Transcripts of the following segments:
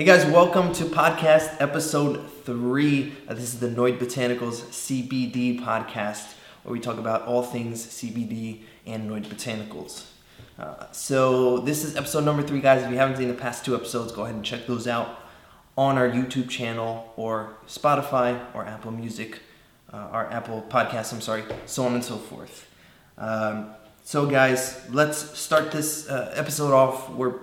Hey guys, welcome to podcast episode three. Uh, this is the Noid Botanicals CBD podcast, where we talk about all things CBD and Noid Botanicals. Uh, so this is episode number three, guys. If you haven't seen the past two episodes, go ahead and check those out on our YouTube channel or Spotify or Apple Music, uh, our Apple Podcast. I'm sorry, so on and so forth. Um, so guys, let's start this uh, episode off. We're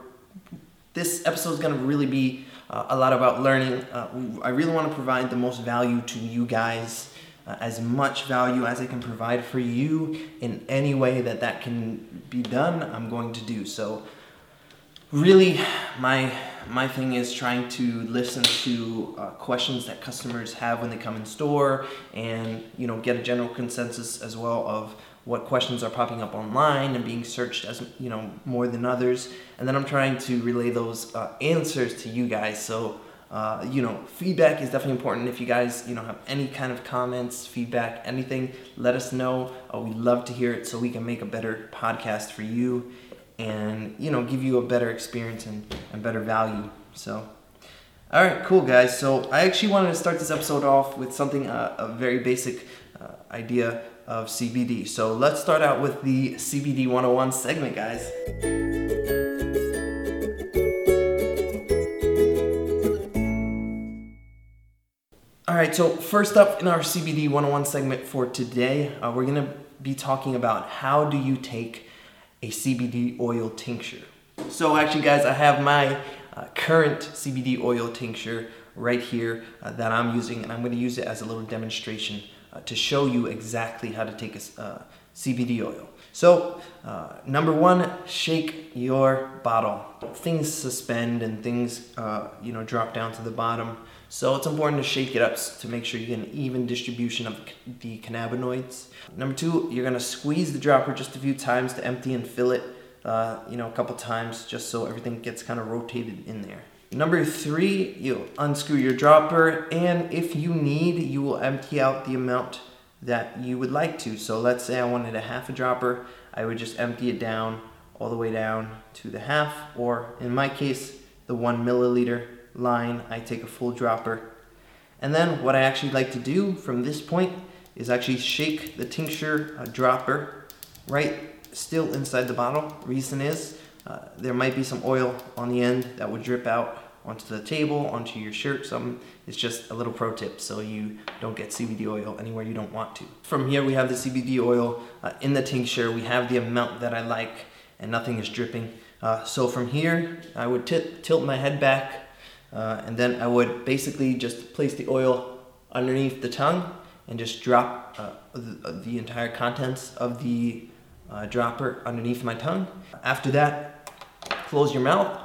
this episode is going to really be uh, a lot about learning. Uh, I really want to provide the most value to you guys, uh, as much value as I can provide for you in any way that that can be done. I'm going to do so. Really, my my thing is trying to listen to uh, questions that customers have when they come in store, and you know get a general consensus as well of what questions are popping up online and being searched as you know more than others. And then i'm trying to relay those uh, answers to you guys. So uh, you know feedback is definitely important. If you guys you know have any kind of comments feedback anything let us know. Uh, we love to hear it so we can make a better podcast for you and you know give you a better experience and, and better value. So all right cool guys. So i actually wanted to start this episode off with something uh, a very basic uh, idea of CBD. So let's start out with the CBD 101 segment, guys. All right, so first up in our CBD 101 segment for today, uh, we're gonna be talking about how do you take a CBD oil tincture. So actually, guys, I have my uh, current CBD oil tincture right here uh, that I'm using, and I'm gonna use it as a little demonstration uh, to show you exactly how to take a uh, CBD oil. So, uh, number one, shake your bottle. Things suspend and things, uh, you know, drop down to the bottom. So it's important to shake it up to make sure you get an even distribution of the cannabinoids. Number two, you're gonna squeeze the dropper just a few times to empty and fill it, uh, you know, a couple times just so everything gets kind of rotated in there. Number three, you unscrew your dropper, and if you need, you will empty out the amount that you would like to. So let's say I wanted a half a dropper, I would just empty it down all the way down to the half, or in my case, the one milliliter line, I take a full dropper. And then what I actually like to do from this point is actually shake the tincture uh, dropper right still inside the bottle. Reason is uh, there might be some oil on the end that would drip out onto the table, onto your shirt, something. It's just a little pro tip so you don't get CBD oil anywhere you don't want to. From here we have the CBD oil uh, in the tincture. We have the amount that I like and nothing is dripping. Uh, so from here I would tilt my head back uh, and then I would basically just place the oil underneath the tongue and just drop uh, the, the, entire contents of the dropper underneath my tongue. After that, close your mouth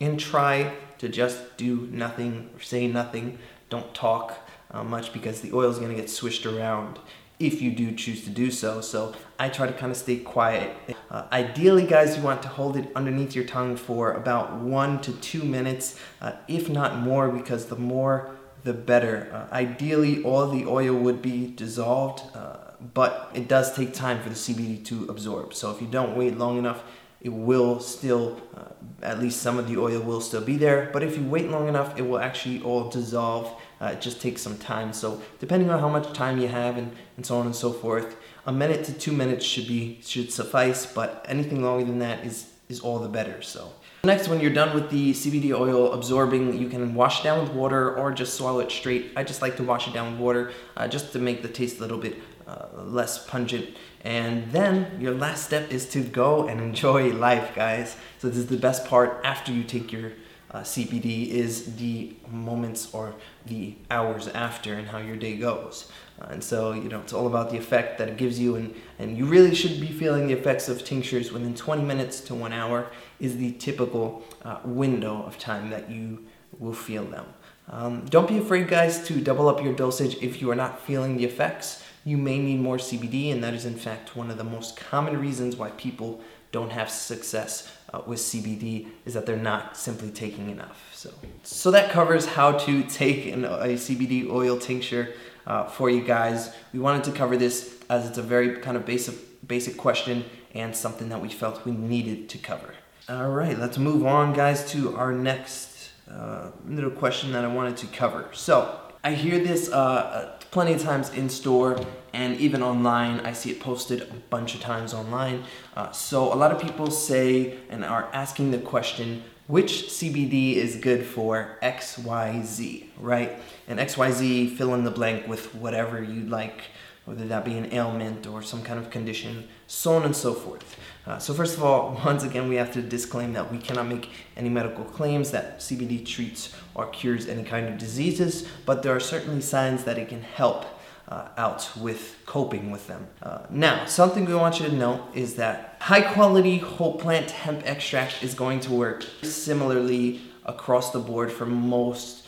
and try to just do nothing or say nothing. Don't talk uh, much because the oil is going to get swished around if you do choose to do so. So I try to kind of stay quiet. Uh, ideally, guys, you want to hold it underneath your tongue for about one to two minutes, uh, if not more, because the more the better. Uh, ideally, all the oil would be dissolved, uh, but it does take time for the CBD to absorb. So if you don't wait long enough, it will still, uh, at least some of the oil will still be there. But if you wait long enough, it will actually all dissolve. Uh, it just takes some time. So depending on how much time you have and, and so on and so forth, a minute to two minutes should be should suffice. But anything longer than that is is all the better. So. Next, when you're done with the CBD oil absorbing, you can wash it down with water or just swallow it straight. I just like to wash it down with water uh, just to make the taste a little bit uh, less pungent. And then your last step is to go and enjoy life, guys. So this is the best part after you take your uh, CBD is the moments or the hours after and how your day goes. Uh, and so, you know, it's all about the effect that it gives you, and, and you really should be feeling the effects of tinctures within 20 minutes to one hour is the typical uh, window of time that you will feel them. Um, don't be afraid, guys, to double up your dosage if you are not feeling the effects you may need more CBD, and that is in fact one of the most common reasons why people don't have success uh, with CBD is that they're not simply taking enough. So, so that covers how to take an, a CBD oil tincture uh, for you guys. We wanted to cover this as it's a very kind of basic basic question and something that we felt we needed to cover. All right, let's move on, guys, to our next uh, little question that I wanted to cover. So I hear this uh, plenty of times in store and even online. I see it posted a bunch of times online. Uh, so a lot of people say and are asking the question, which CBD is good for XYZ, right? And XYZ, fill in the blank with whatever you'd like whether that be an ailment or some kind of condition, so on and so forth. Uh, so, first of all, once again, we have to disclaim that we cannot make any medical claims that CBD treats or cures any kind of diseases, but there are certainly signs that it can help uh, out with coping with them. Uh, now, something we want you to know is that high quality whole plant hemp extract is going to work similarly across the board for most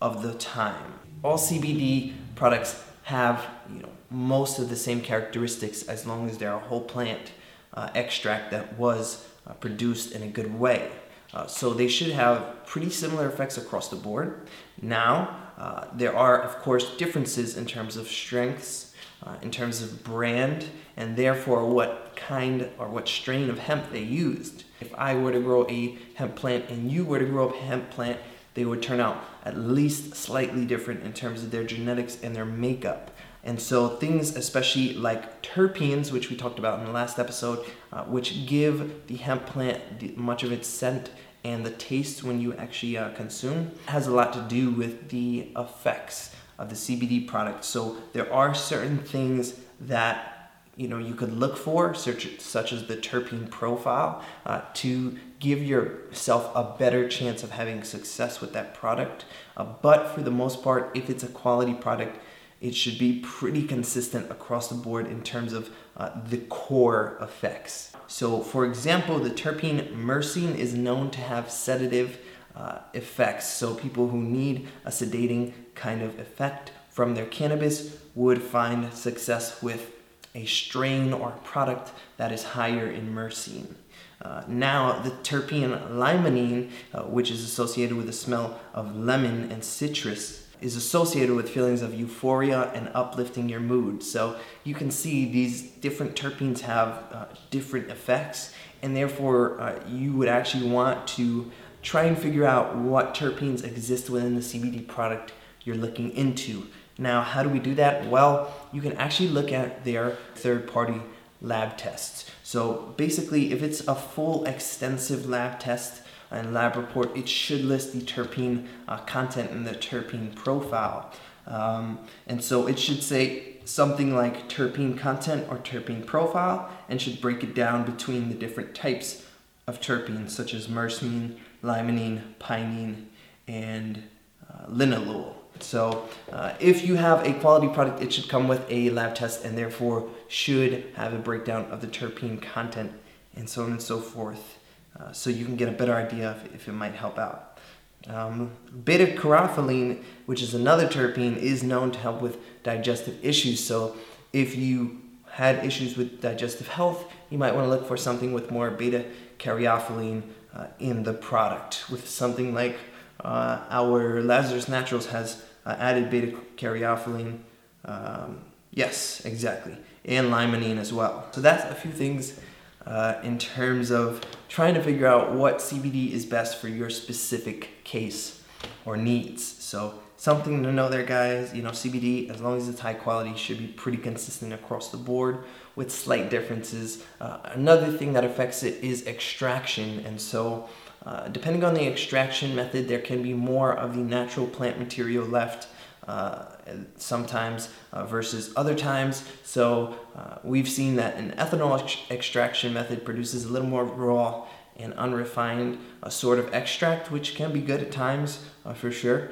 of the time. All CBD products have, you know, most of the same characteristics as long as they're a whole plant extract that was uh, produced in a good way. Uh, so they should have pretty similar effects across the board. Now, uh, there are, of course, differences in terms of strengths, uh, in terms of brand, and therefore what kind or what strain of hemp they used. If I were to grow a hemp plant and you were to grow a hemp plant, they would turn out at least slightly different in terms of their genetics and their makeup. And so things, especially like terpenes, which we talked about in the last episode, uh, which give the hemp plant the, much of its scent and the taste when you actually uh, consume, has a lot to do with the effects of the CBD product. So there are certain things that you know you could look for, such, such as the terpene profile, uh, to give yourself a better chance of having success with that product. Uh, but for the most part, if it's a quality product, it should be pretty consistent across the board in terms of uh, the core effects. So, for example, the terpene myrcene is known to have sedative uh, effects. So, people who need a sedating kind of effect from their cannabis would find success with a strain or product that is higher in myrcene. Uh, now, the terpene limonene, uh, which is associated with the smell of lemon and citrus, is associated with feelings of euphoria and uplifting your mood. So you can see these different terpenes have uh, different effects, and therefore uh, you would actually want to try and figure out what terpenes exist within the CBD product you're looking into. Now, how do we do that? Well, you can actually look at their third party lab tests. So basically, if it's a full extensive lab test, and lab report, it should list the terpene uh, content in the terpene profile. Um, and so it should say something like terpene content or terpene profile and should break it down between the different types of terpenes such as myrcene, limonene, pinene, and uh, linalool. So uh, if you have a quality product, it should come with a lab test and therefore should have a breakdown of the terpene content and so on and so forth. Uh, so you can get a better idea if, it might help out. Um, beta caryophyllene, which is another terpene, is known to help with digestive issues. So if you had issues with digestive health, you might want to look for something with more beta caryophyllene uh, in the product. With something like uh, our Lazarus Naturals has uh, added beta caryophyllene. Um, yes, exactly, and limonene as well. So that's a few things uh, in terms of trying to figure out what CBD is best for your specific case or needs. So something to know there, guys. You know, CBD, as long as it's high quality, should be pretty consistent across the board with slight differences. Uh, another thing that affects it is extraction, and so. Uh, depending on the extraction method, there can be more of the natural plant material left uh, sometimes uh, versus other times. So uh, we've seen that an ethanol ex- extraction method produces a little more raw and unrefined uh, sort of extract, which can be good at times uh, for sure.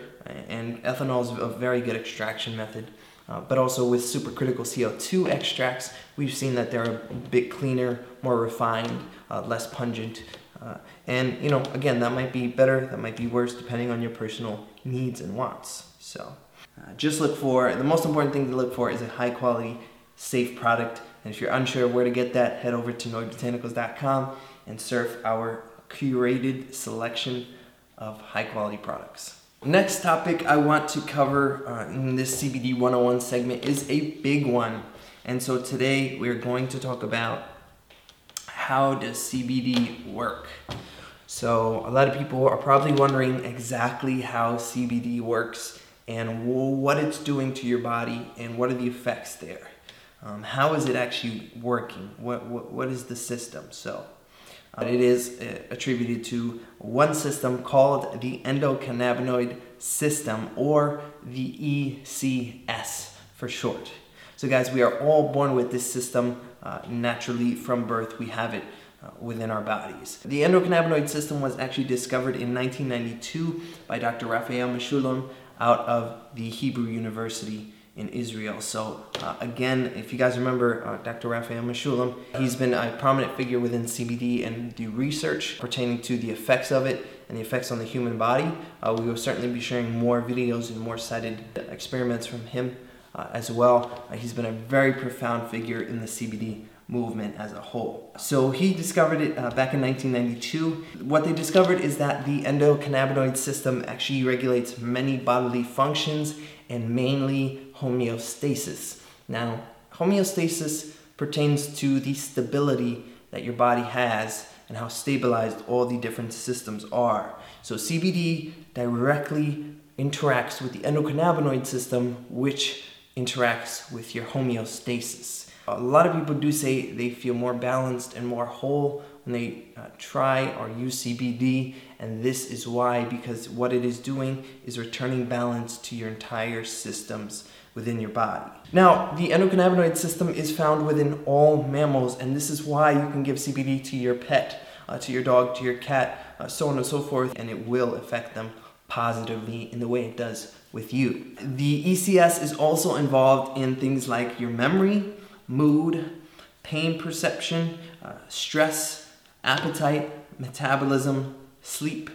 And ethanol is a very good extraction method. Uh, but also with supercritical CO2 extracts, we've seen that they're a bit cleaner, more refined, less pungent, uh, and you know, again, that might be better, that might be worse, depending on your personal needs and wants. So. Uh, just look for the most important thing to look for is a high quality, safe product. And if you're unsure where to get that, head over to noidbotanicals.com and surf our curated selection of high quality products. Next topic I want to cover uh, in this CBD 101 segment is a big one. And so today we're going to talk about how does CBD work? So, a lot of people are probably wondering exactly how CBD works and what it's doing to your body and what are the effects there. Um, how is it actually working? What, what, what is the system? So, uh, it is uh, attributed to one system called the endocannabinoid system or the ECS for short. So, guys, we are all born with this system uh, naturally from birth. We have it uh, within our bodies. The endocannabinoid system was actually discovered in 1992 by Dr. Raphael Mechoulam out of the Hebrew University in Israel. So uh, again, if you guys remember uh, Dr. Raphael Mechoulam, he's been a prominent figure within CBD and the research pertaining to the effects of it and the effects on the human body. Uh, we will certainly be sharing more videos and more cited experiments from him uh, as well. Uh, he's been a very profound figure in the CBD movement as a whole. So he discovered it uh, back in 1992. What they discovered is that the endocannabinoid system actually regulates many bodily functions and mainly homeostasis. Now, homeostasis pertains to the stability that your body has and how stabilized all the different systems are. So CBD directly interacts with the endocannabinoid system, which interacts with your homeostasis. A lot of people do say they feel more balanced and more whole when they uh, try or use CBD, and this is why because what it is doing is returning balance to your entire systems within your body. Now, the endocannabinoid system is found within all mammals, and this is why you can give CBD to your pet, uh, to your dog, to your cat, uh, so on and so forth, and it will affect them positively in the way it does with you. The ECS is also involved in things like your memory, mood, pain perception, uh, stress, appetite, metabolism, sleep,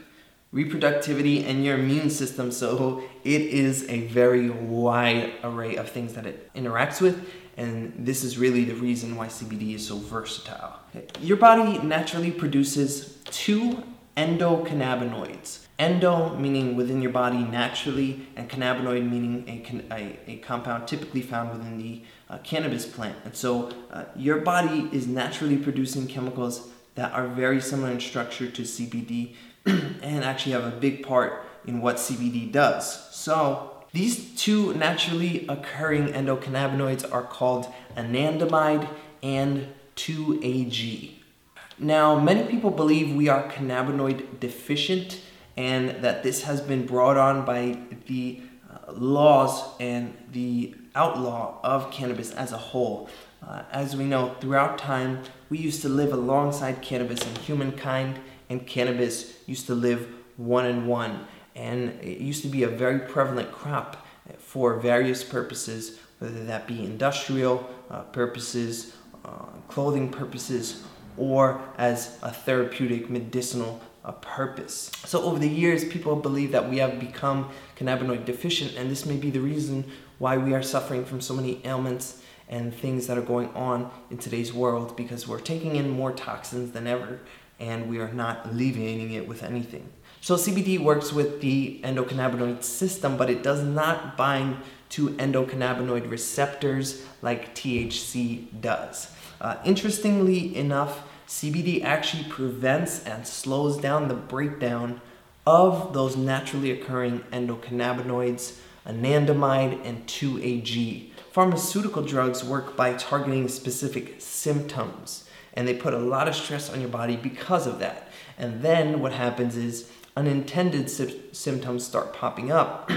reproductivity, and your immune system. So it is a very wide array of things that it interacts with. And this is really the reason why CBD is so versatile. Your body naturally produces two endocannabinoids. Endo meaning within your body naturally, and cannabinoid meaning a, a, a compound typically found within the uh, cannabis plant. And so uh, your body is naturally producing chemicals that are very similar in structure to CBD and actually have a big part in what CBD does. So these two naturally occurring endocannabinoids are called anandamide and 2AG. Now, many people believe we are cannabinoid deficient and that this has been brought on by the uh, laws and the outlaw of cannabis as a whole. Uh, as we know, throughout time, we used to live alongside cannabis and humankind, and cannabis used to live one in one. And it used to be a very prevalent crop for various purposes, whether that be industrial uh, purposes, uh, clothing purposes, or as a therapeutic medicinal uh, purpose. So over the years, people believe that we have become cannabinoid deficient, and this may be the reason why we are suffering from so many ailments and things that are going on in today's world because we're taking in more toxins than ever and we are not alleviating it with anything. So CBD works with the endocannabinoid system, but it does not bind to endocannabinoid receptors like THC does. Uh, interestingly enough, CBD actually prevents and slows down the breakdown of those naturally occurring endocannabinoids, anandamide and 2-AG. Pharmaceutical drugs work by targeting specific symptoms, and they put a lot of stress on your body because of that. And then what happens is unintended sy- symptoms start popping up,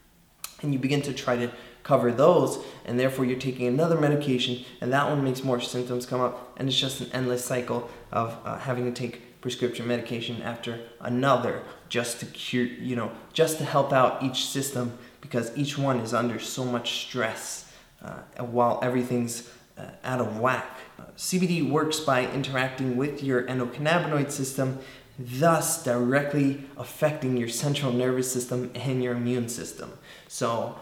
and you begin to try to cover those, and therefore you're taking another medication, and that one makes more symptoms come up, and it's just an endless cycle of uh, having to take prescription medication after another just to cure, you know, just to help out each system because each one is under so much stress uh, while everything's uh, out of whack. Uh, CBD works by interacting with your endocannabinoid system, thus directly affecting your central nervous system and your immune system. So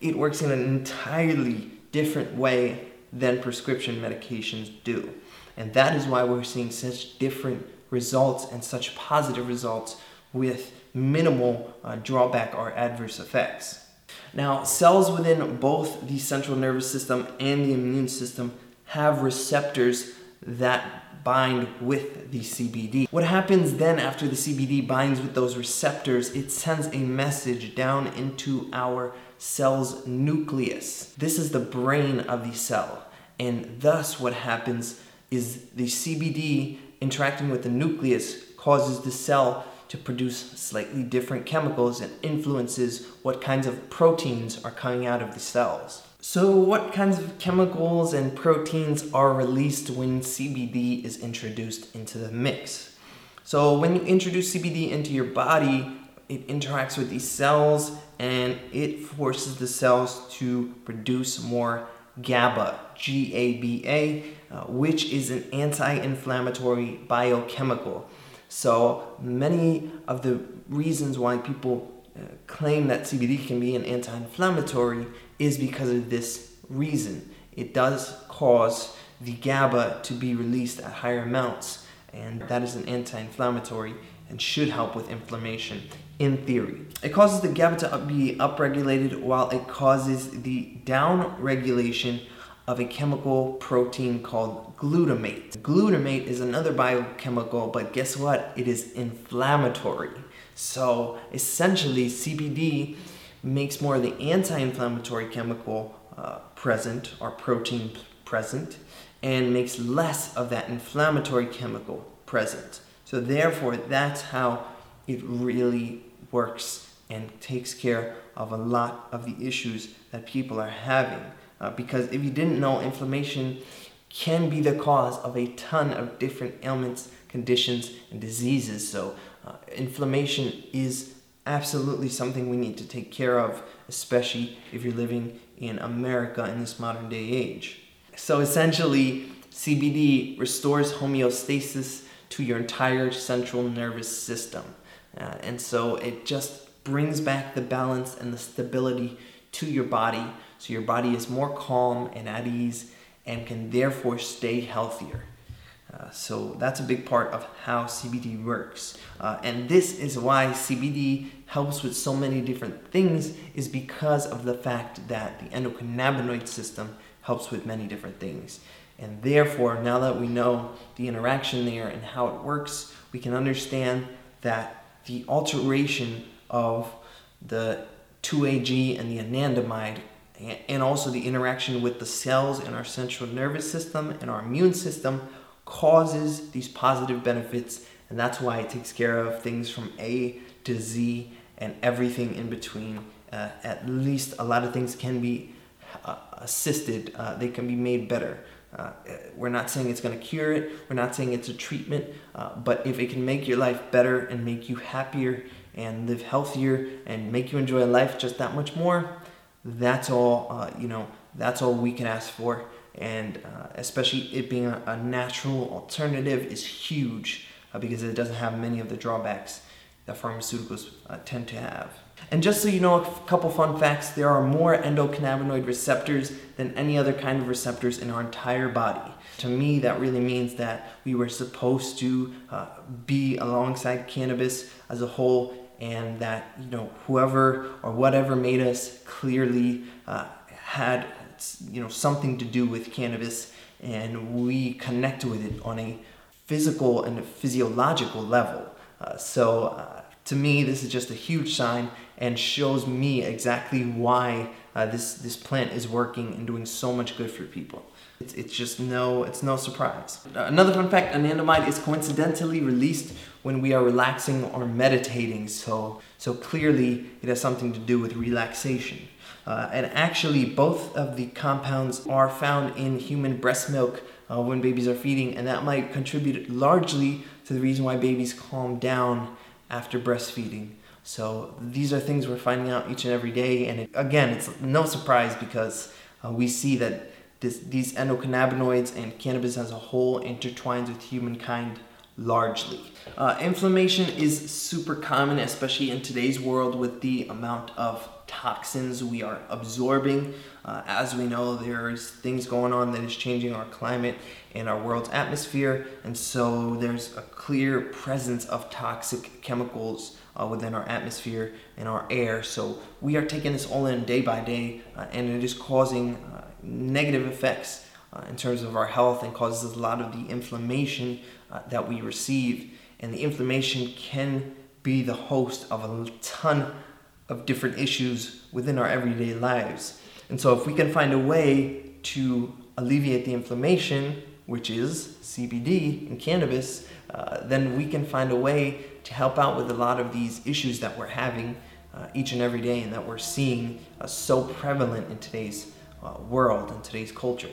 it works in an entirely different way than prescription medications do. And that is why we're seeing such different results and such positive results with minimal uh, drawback or adverse effects. Now, cells within both the central nervous system and the immune system have receptors that bind with the CBD. What happens then after the CBD binds with those receptors, it sends a message down into our cell's nucleus. This is the brain of the cell. And thus, what happens is the CBD interacting with the nucleus causes the cell to produce slightly different chemicals and influences what kinds of proteins are coming out of the cells. So, what kinds of chemicals and proteins are released when CBD is introduced into the mix? So, when you introduce CBD into your body, it interacts with these cells and it forces the cells to produce more GABA, G A B A, uh, which is an anti inflammatory biochemical. So, many of the reasons why people uh, claim that CBD can be an anti inflammatory is because of this reason. It does cause the GABA to be released at higher amounts, and that is an anti inflammatory and should help with inflammation in theory. It causes the GABA to be upregulated while it causes the downregulation of a chemical protein called glutamate. Glutamate is another biochemical, but guess what? It is inflammatory. So essentially, CBD makes more of the anti inflammatory chemical uh, present or protein present and makes less of that inflammatory chemical present. So, therefore, that's how it really works and takes care of a lot of the issues that people are having. Uh, because if you didn't know, inflammation can be the cause of a ton of different ailments, conditions, and diseases. So, uh, inflammation is absolutely something we need to take care of, especially if you're living in America in this modern day age. So, essentially, CBD restores homeostasis to your entire central nervous system. Uh, and so it just brings back the balance and the stability to your body so your body is more calm and at ease and can therefore stay healthier. Uh, so that's a big part of how CBD works. Uh, and this is why CBD helps with so many different things is because of the fact that the endocannabinoid system helps with many different things. And therefore, now that we know the interaction there and how it works, we can understand that the alteration of the 2AG and the anandamide, and also the interaction with the cells in our central nervous system and our immune system, causes these positive benefits. And that's why it takes care of things from A to Z and everything in between. Uh, at least a lot of things can be uh, assisted, uh, they can be made better. Uh, we're not saying it's going to cure it. We're not saying it's a treatment. Uh, but if it can make your life better and make you happier and live healthier and make you enjoy life just that much more, that's all. Uh, you know, that's all we can ask for. And uh, especially it being a, a, natural alternative is huge uh, because it doesn't have many of the drawbacks that pharmaceuticals uh, tend to have. And just so you know, a couple fun facts there are more endocannabinoid receptors than any other kind of receptors in our entire body. To me, that really means that we were supposed to uh, be alongside cannabis as a whole, and that you know whoever or whatever made us clearly uh, had you know something to do with cannabis, and we connect with it on a physical and a physiological level. Uh, so uh, to me, this is just a huge sign and shows me exactly why uh, this this plant is working and doing so much good for people. It's, it's just no it's no surprise. Another fun fact: anandamide is coincidentally released when we are relaxing or meditating. So so clearly it has something to do with relaxation. Uh, and actually, both of the compounds are found in human breast milk uh, when babies are feeding, and that might contribute largely to the reason why babies calm down after breastfeeding. So these are things we're finding out each and every day. And it, again, it's no surprise because uh, we see that this, these endocannabinoids and cannabis as a whole intertwines with humankind largely. Uh, inflammation is super common, especially in today's world with the amount of toxins we are absorbing. Uh, as we know, there's things going on that is changing our climate and our world's atmosphere, and so there's a clear presence of toxic chemicals uh, within our atmosphere and our air. So we are taking this all in day by day, uh, and it is causing uh, negative effects uh, in terms of our health and causes a lot of the inflammation uh, that we receive. And the inflammation can be the host of a ton of different issues within our everyday lives. And so, if we can find a way to alleviate the inflammation, which is CBD and cannabis, uh, then we can find a way to help out with a lot of these issues that we're having uh, each and every day and that we're seeing uh, so prevalent in today's uh, world and today's culture.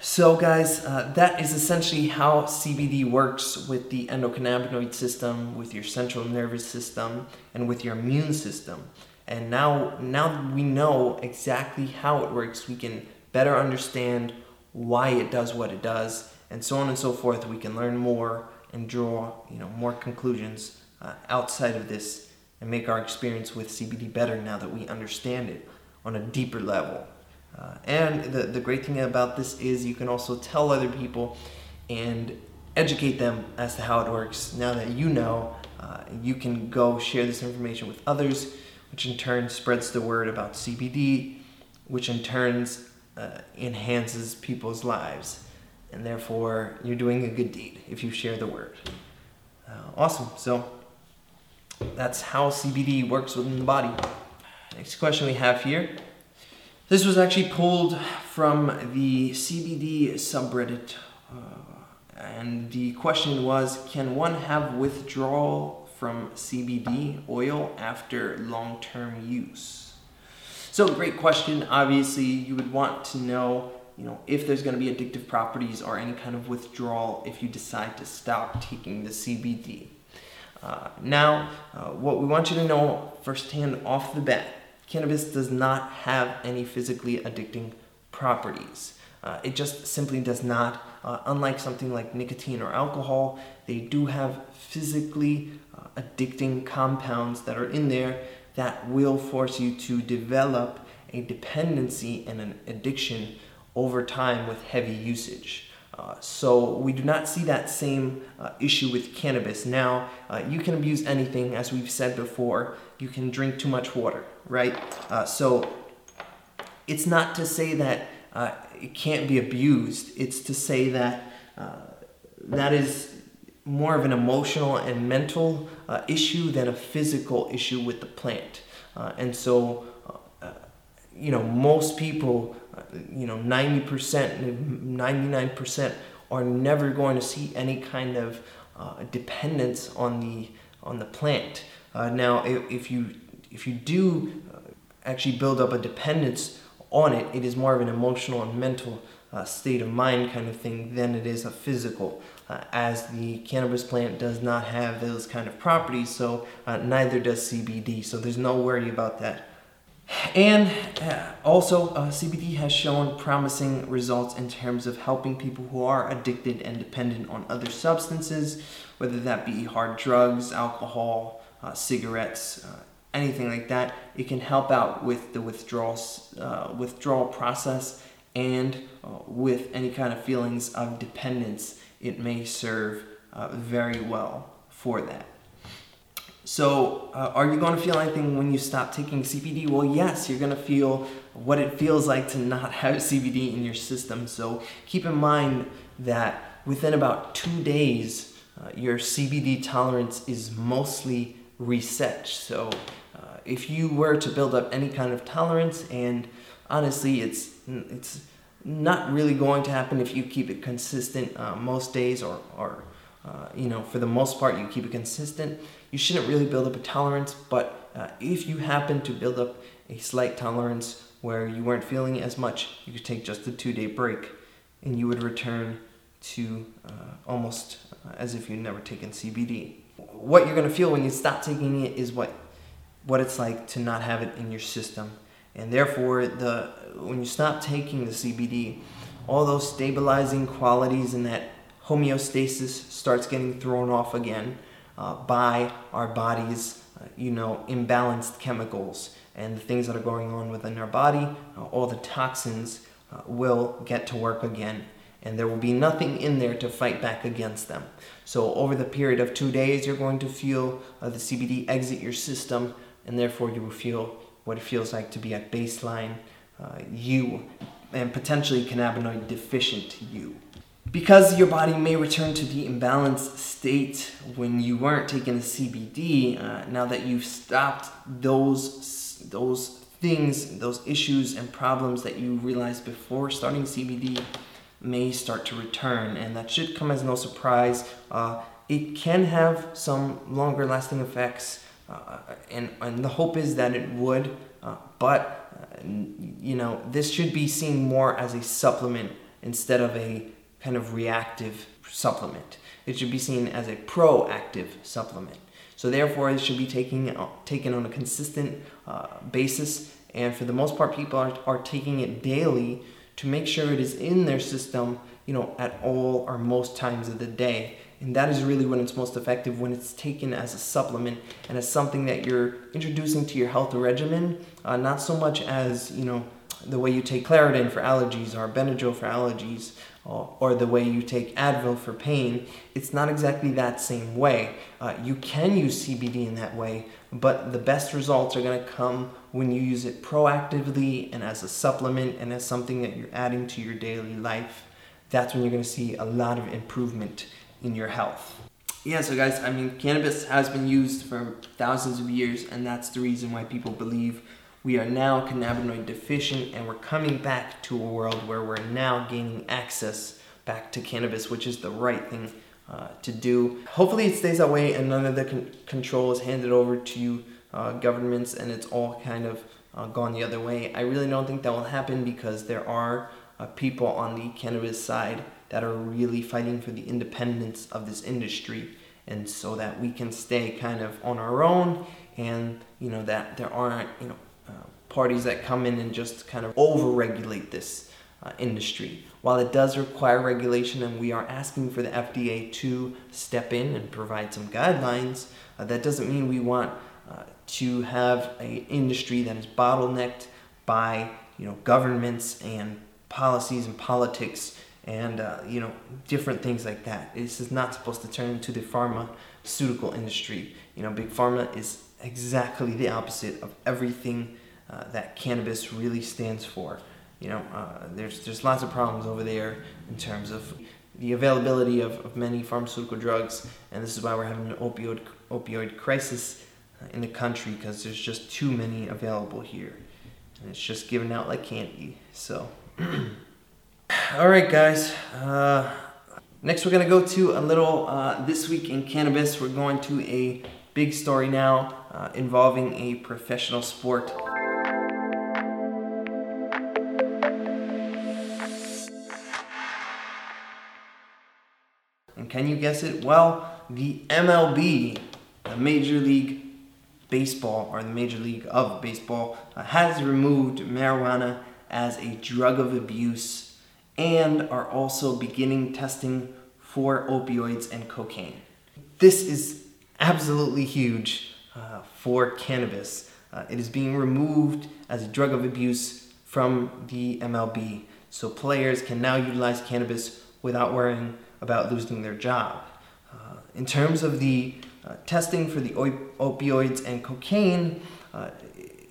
So, guys, uh, that is essentially how CBD works with the endocannabinoid system, with your central nervous system, and with your immune system. And now, now we know exactly how it works. We can better understand why it does what it does, and so on and so forth. We can learn more and draw, you know, more conclusions uh, outside of this, and make our experience with CBD better now that we understand it on a deeper level. Uh, and the, the great thing about this is you can also tell other people and educate them as to how it works. Now that you know, uh, you can go share this information with others, which in turn spreads the word about CBD, which in turn uh, enhances people's lives. And therefore, you're doing a good deed if you share the word. Uh, awesome. So, that's how CBD works within the body. Next question we have here this was actually pulled from the CBD subreddit. Uh, and the question was Can one have withdrawal from CBD oil after long term use? So, great question. Obviously, you would want to know you know, if there's going to be addictive properties or any kind of withdrawal if you decide to stop taking the CBD. Uh, now, uh, what we want you to know firsthand off the bat cannabis does not have any physically addicting properties. Uh, it just simply does not. Uh, unlike something like nicotine or alcohol, they do have physically uh, addicting compounds that are in there that will force you to develop a dependency and an addiction over time with heavy usage. Uh, so we do not see that same uh, issue with cannabis. Now, uh, you can abuse anything, as we've said before. You can drink too much water, right? Uh, so it's not to say that uh, it can't be abused. It's to say that uh, that is more of an emotional and mental issue than a physical issue with the plant. and so, you know, most people you know, 90%, 99% are never going to see any kind of uh, dependence on the on the plant. Uh, now, if, you if you do uh, actually build up a dependence on it, it is more of an emotional and mental uh, state of mind kind of thing than it is a physical. Uh, as the cannabis plant does not have those kind of properties, so uh, neither does CBD. So there's no worry about that. And uh, also, uh, CBD has shown promising results in terms of helping people who are addicted and dependent on other substances, whether that be hard drugs, alcohol, uh, cigarettes, uh, anything like that. It can help out with the withdrawal, uh, withdrawal process and uh, with any kind of feelings of dependence. It may serve very well for that. So, uh, are you going to feel anything when you stop taking CBD? Well, yes, you're going to feel what it feels like to not have CBD in your system. So, keep in mind that within about two days, uh, your CBD tolerance is mostly reset. So, uh, if you were to build up any kind of tolerance, and honestly, it's it's not really going to happen if you keep it consistent uh, most days or or uh, you know, for the most part, you keep it consistent. You shouldn't really build up a tolerance, but uh, if you happen to build up a slight tolerance where you weren't feeling as much, you could take just a two day break and you would return to uh, almost uh, as if you'd never taken CBD. What you're going to feel when you stop taking it is what, what it's like to not have it in your system. And therefore, the, when you stop taking the CBD, all those stabilizing qualities and that homeostasis starts getting thrown off again uh, by our body's, uh, you know, imbalanced chemicals and the things that are going on within our body. Uh, all the toxins uh, will get to work again, and there will be nothing in there to fight back against them. So, over the period of two days, you're going to feel uh, the CBD exit your system, and therefore you will feel what it feels like to be at baseline. You and potentially cannabinoid deficient you. Because your body may return to the imbalanced state when you weren't taking the CBD, uh, now that you've stopped those those things, those issues and problems that you realized before starting CBD may start to return, and that should come as no surprise. Uh, it can have some longer lasting effects, uh, and, and the hope is that it would, uh, but uh, you know, this should be seen more as a supplement instead of a kind of reactive supplement. It should be seen as a proactive supplement. So therefore, it should be taken taken on a consistent uh, basis and for the most part people are, are taking it daily to make sure it is in their system you know at all or most times of the day and that is really when it's most effective when it's taken as a supplement and as something that you're introducing to your health regimen uh, not so much as you know the way you take Claritin for allergies or Benadryl for allergies or, or the way you take Advil for pain, it's not exactly that same way. Uh, you can use CBD in that way, but the best results are going to come when you use it proactively and as a supplement and as something that you're adding to your daily life. That's when you're going to see a lot of improvement in your health. Yeah, so guys, I mean, cannabis has been used for thousands of years, and that's the reason why people believe we are now cannabinoid deficient and we're coming back to a world where we're now gaining access back to cannabis, which is the right thing uh, to do. Hopefully, it stays that way and none of the con- control is handed over to uh, governments and it's all kind of uh, gone the other way. I really don't think that will happen because there are uh, people on the cannabis side that are really fighting for the independence of this industry and so that we can stay kind of on our own and you know that there aren't you know parties that come in and just kind of over-regulate this uh, industry. While it does require regulation and we are asking for the FDA to step in and provide some guidelines, uh, that doesn't mean we want uh, to have an industry that is bottlenecked by you know governments and policies and politics and uh, you know different things like that. This is not supposed to turn into the pharmaceutical industry. You know, big pharma is exactly the opposite of everything uh, that cannabis really stands for. You know, uh, there's there's lots of problems over there in terms of the availability of, of many pharmaceutical drugs, and this is why we're having an opioid opioid crisis uh, in the country because there's just too many available here, and it's just given out like candy. So, all right, guys. Uh, next, we're gonna go to a little uh, this week in cannabis. We're going to a big story now uh, involving a professional sport. Can you guess it? Well, the MLB, the Major League Baseball, or the Major League of Baseball, uh, has removed marijuana as a drug of abuse and are also beginning testing for opioids and cocaine. This is absolutely huge uh, for cannabis. Uh, it is being removed as a drug of abuse from the MLB. So players can now utilize cannabis without worrying about losing their job. Uh, in terms of the uh, testing for the op- opioids and cocaine, uh,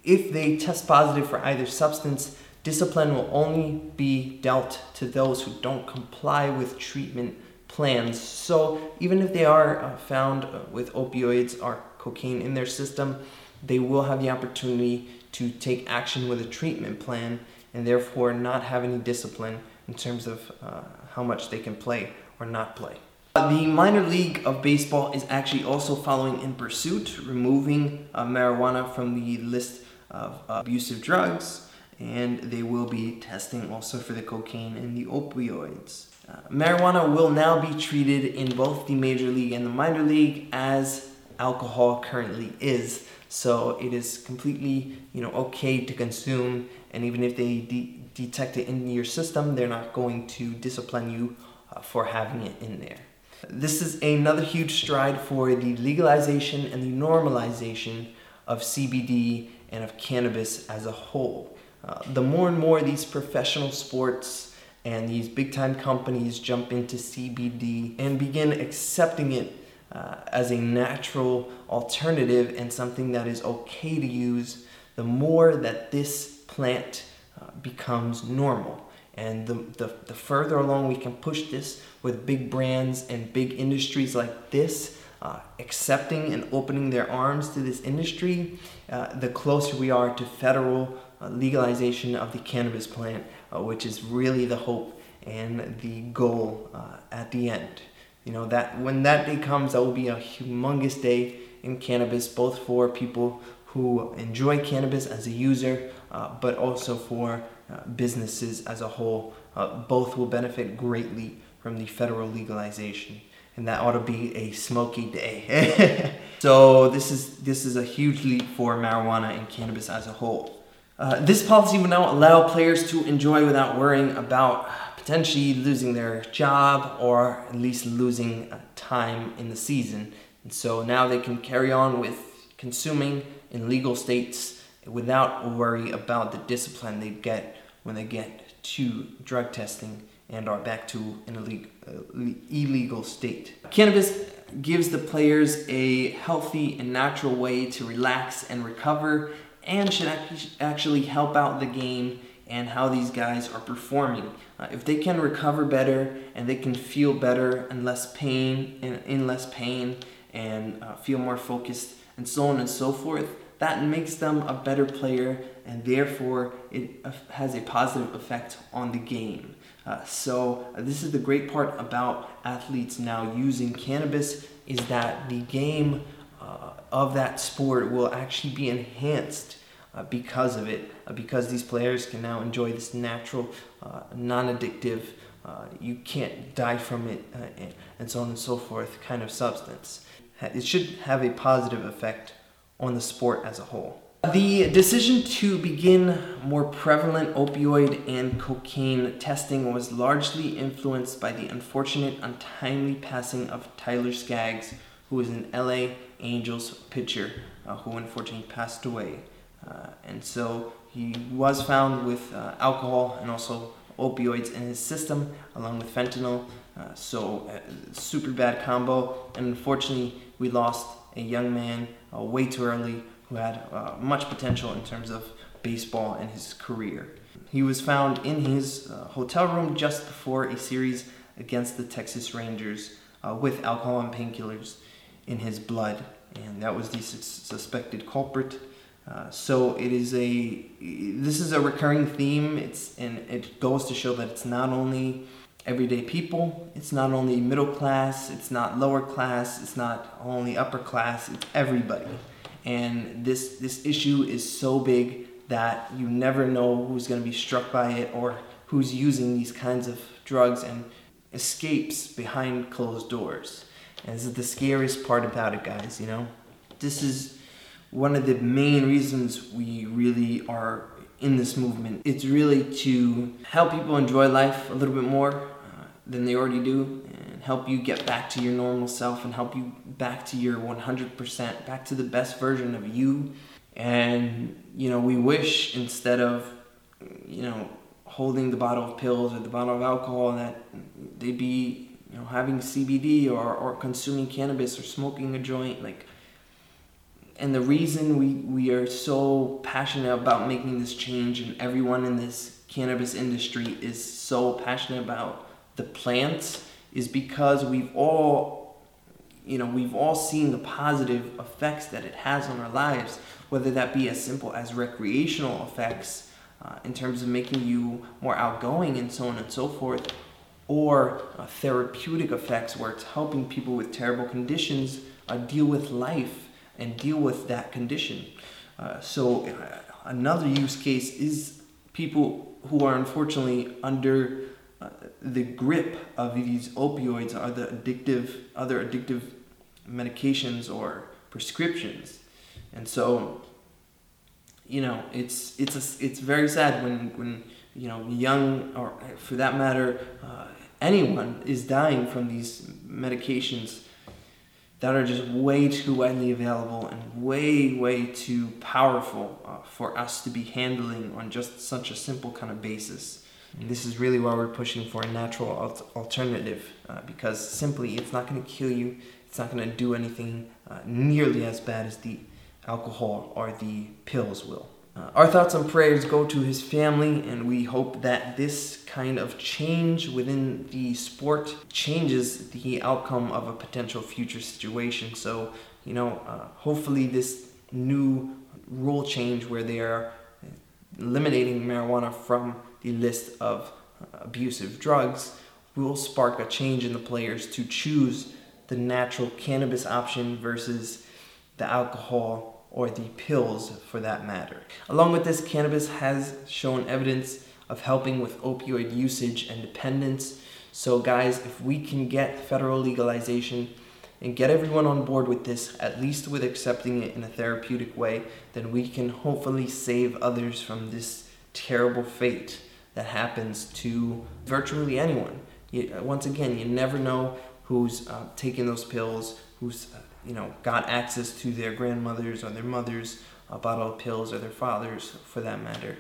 if they test positive for either substance, discipline will only be dealt to those who don't comply with treatment plans. So even if they are uh, found uh, with opioids or cocaine in their system, they will have the opportunity to take action with a treatment plan and therefore not have any discipline in terms of uh, how much they can play or not play. The minor league of baseball is actually also following in pursuit, removing uh, marijuana from the list of uh, abusive drugs, and they will be testing also for the cocaine and the opioids. Uh, marijuana will now be treated in both the major league and the minor league as alcohol currently is. So it is completely, you know, okay to consume, and even if they de- detect it in your system, they're not going to discipline you uh, for having it in there. This is another huge stride for the legalization and the normalization of CBD and of cannabis as a whole. Uh, the more and more these professional sports and these big time companies jump into CBD and begin accepting it uh, as a natural alternative and something that is okay to use, the more that this plant uh, becomes normal. And the, the, the further along we can push this with big brands and big industries like this, uh, accepting and opening their arms to this industry, uh, the closer we are to federal uh, legalization of the cannabis plant, uh, which is really the hope and the goal uh, at the end. You know that when that day comes, that will be a humongous day in cannabis, both for people who enjoy cannabis as a user, uh, but also for businesses as a whole. Uh, both will benefit greatly from the federal legalization, and that ought to be a smoky day. so this is this is a huge leap for marijuana and cannabis as a whole. Uh, this policy would now allow players to enjoy without worrying about potentially losing their job or at least losing uh, time in the season. And so now they can carry on with consuming in legal states without worry about the discipline they get when they get to drug testing and are back to an illegal, uh, illegal state. Cannabis gives the players a healthy and natural way to relax and recover and should actually help out the game and how these guys are performing. Uh, if they can recover better and they can feel better and less pain and in less pain and uh, feel more focused and so on and so forth, that makes them a better player and therefore it has a positive effect on the game. Uh, so uh, this is the great part about athletes now using cannabis is that the game uh, of that sport will actually be enhanced uh, because of it, uh, because these players can now enjoy this natural, non-addictive, you can't die from it, and so on and so forth kind of substance. It should have a positive effect on the sport as a whole. The decision to begin more prevalent opioid and cocaine testing was largely influenced by the unfortunate, untimely passing of Tyler Skaggs, who was an LA Angels pitcher uh, who unfortunately passed away. Uh, and so he was found with uh, alcohol and also opioids in his system, along with fentanyl. Uh, so, uh, super bad combo. And unfortunately, we lost a young man uh, way too early who had uh, much potential in terms of baseball and his career. He was found in his uh, hotel room just before a series against the Texas Rangers uh, with alcohol and painkillers in his blood, and that was the su- suspected culprit. Uh, so it is a this is a recurring theme. It's and it goes to show that it's not only everyday people. It's not only middle class, it's not lower class, it's not only upper class, it's everybody. And this this issue is so big that you never know who's going to be struck by it or who's using these kinds of drugs and escapes behind closed doors. And this is the scariest part about it, guys, you know? This is one of the main reasons we really are in this movement. It's really to help people enjoy life a little bit more, than they already do and help you get back to your normal self and help you back to your 100%, back to the best version of you. And, you know, we wish instead of, you know, holding the bottle of pills or the bottle of alcohol that they'd be, you know, having CBD or, or consuming cannabis or smoking a joint. Like, and the reason we, we are so passionate about making this change and everyone in this cannabis industry is so passionate about the plants is because we've all you know we've all seen the positive effects that it has on our lives whether that be as simple as recreational effects uh, in terms of making you more outgoing and so on and so forth or uh, therapeutic effects where it's helping people with terrible conditions uh, deal with life and deal with that condition. Uh, so uh, another use case is people who are unfortunately under the grip of these opioids are the addictive, other addictive medications or prescriptions. And so, you know, it's it's a, it's very sad when when you know young or for that matter uh, anyone is dying from these medications that are just way too widely available and way way too powerful uh, for us to be handling on just such a simple kind of basis. And this is really why we're pushing for a natural alternative uh, because simply it's not going to kill you. It's not going to do anything uh, nearly as bad as the alcohol or the pills will. Uh, our thoughts and prayers go to his family, and we hope that this kind of change within the sport changes the outcome of a potential future situation. So, you know, uh, hopefully, this new rule change where they are eliminating marijuana from the list of abusive drugs will spark a change in the players to choose the natural cannabis option versus the alcohol or the pills for that matter. Along with this, cannabis has shown evidence of helping with opioid usage and dependence. So, guys, if we can get federal legalization and get everyone on board with this, at least with accepting it in a therapeutic way, then we can hopefully save others from this terrible fate that happens to virtually anyone. You, once again, you never know who's uh, taking those pills, who's uh, you know, got access to their grandmothers or their mothers, a bottle of pills, or their fathers for that matter.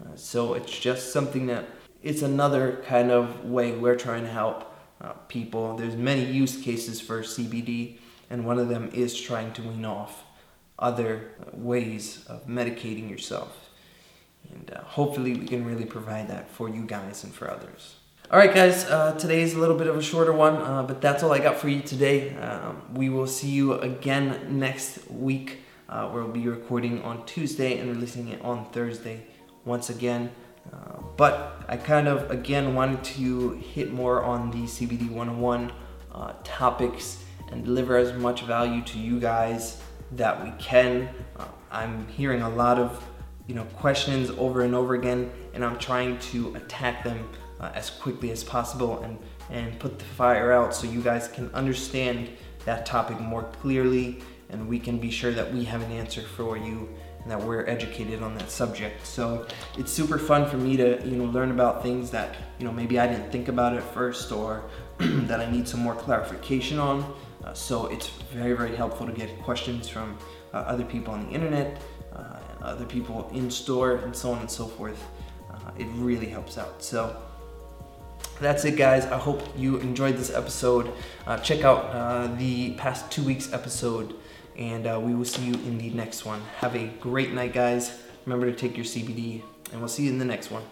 Uh, so it's just something that it's another kind of way we're trying to help uh, people. There's many use cases for CBD, and one of them is trying to wean off other ways of medicating yourself. And uh, hopefully, we can really provide that for you guys and for others. All right, guys, uh, today is a little bit of a shorter one, uh, but that's all I got for you today. Um, we will see you again next week. Uh, we'll be recording on Tuesday and releasing it on Thursday once again. Uh, but I kind of, again, wanted to hit more on the CBD 101 uh, topics and deliver as much value to you guys that we can. Uh, I'm hearing a lot of you know questions over and over again, and I'm trying to attack them uh, as quickly as possible and, and put the fire out so you guys can understand that topic more clearly and we can be sure that we have an answer for you and that we're educated on that subject. So it's super fun for me to you know learn about things that you know maybe I didn't think about at first or that I need some more clarification on. Uh, so it's very very helpful to get questions from uh, other people on the internet, other people in store, and so on and so forth. Uh, it really helps out. So that's it, guys. I hope you enjoyed this episode. Uh, check out uh, the past two weeks' episode, and uh, we will see you in the next one. Have a great night, guys. Remember to take your CBD, and we'll see you in the next one.